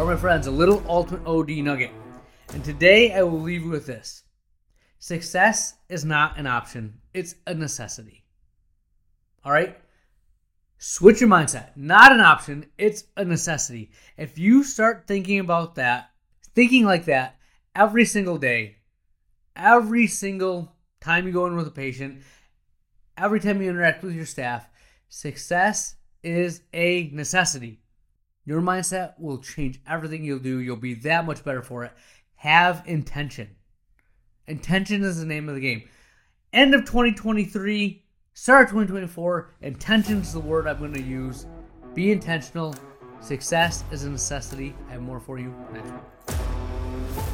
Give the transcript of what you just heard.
All right, my friends, a little ultimate OD nugget. And today I will leave you with this success is not an option, it's a necessity. All right? Switch your mindset. Not an option, it's a necessity. If you start thinking about that, thinking like that every single day, every single time you go in with a patient, every time you interact with your staff, success is a necessity. Your mindset will change everything you'll do. You'll be that much better for it. Have intention. Intention is the name of the game. End of 2023, start 2024. Intention is the word I'm going to use. Be intentional. Success is a necessity. I have more for you next week.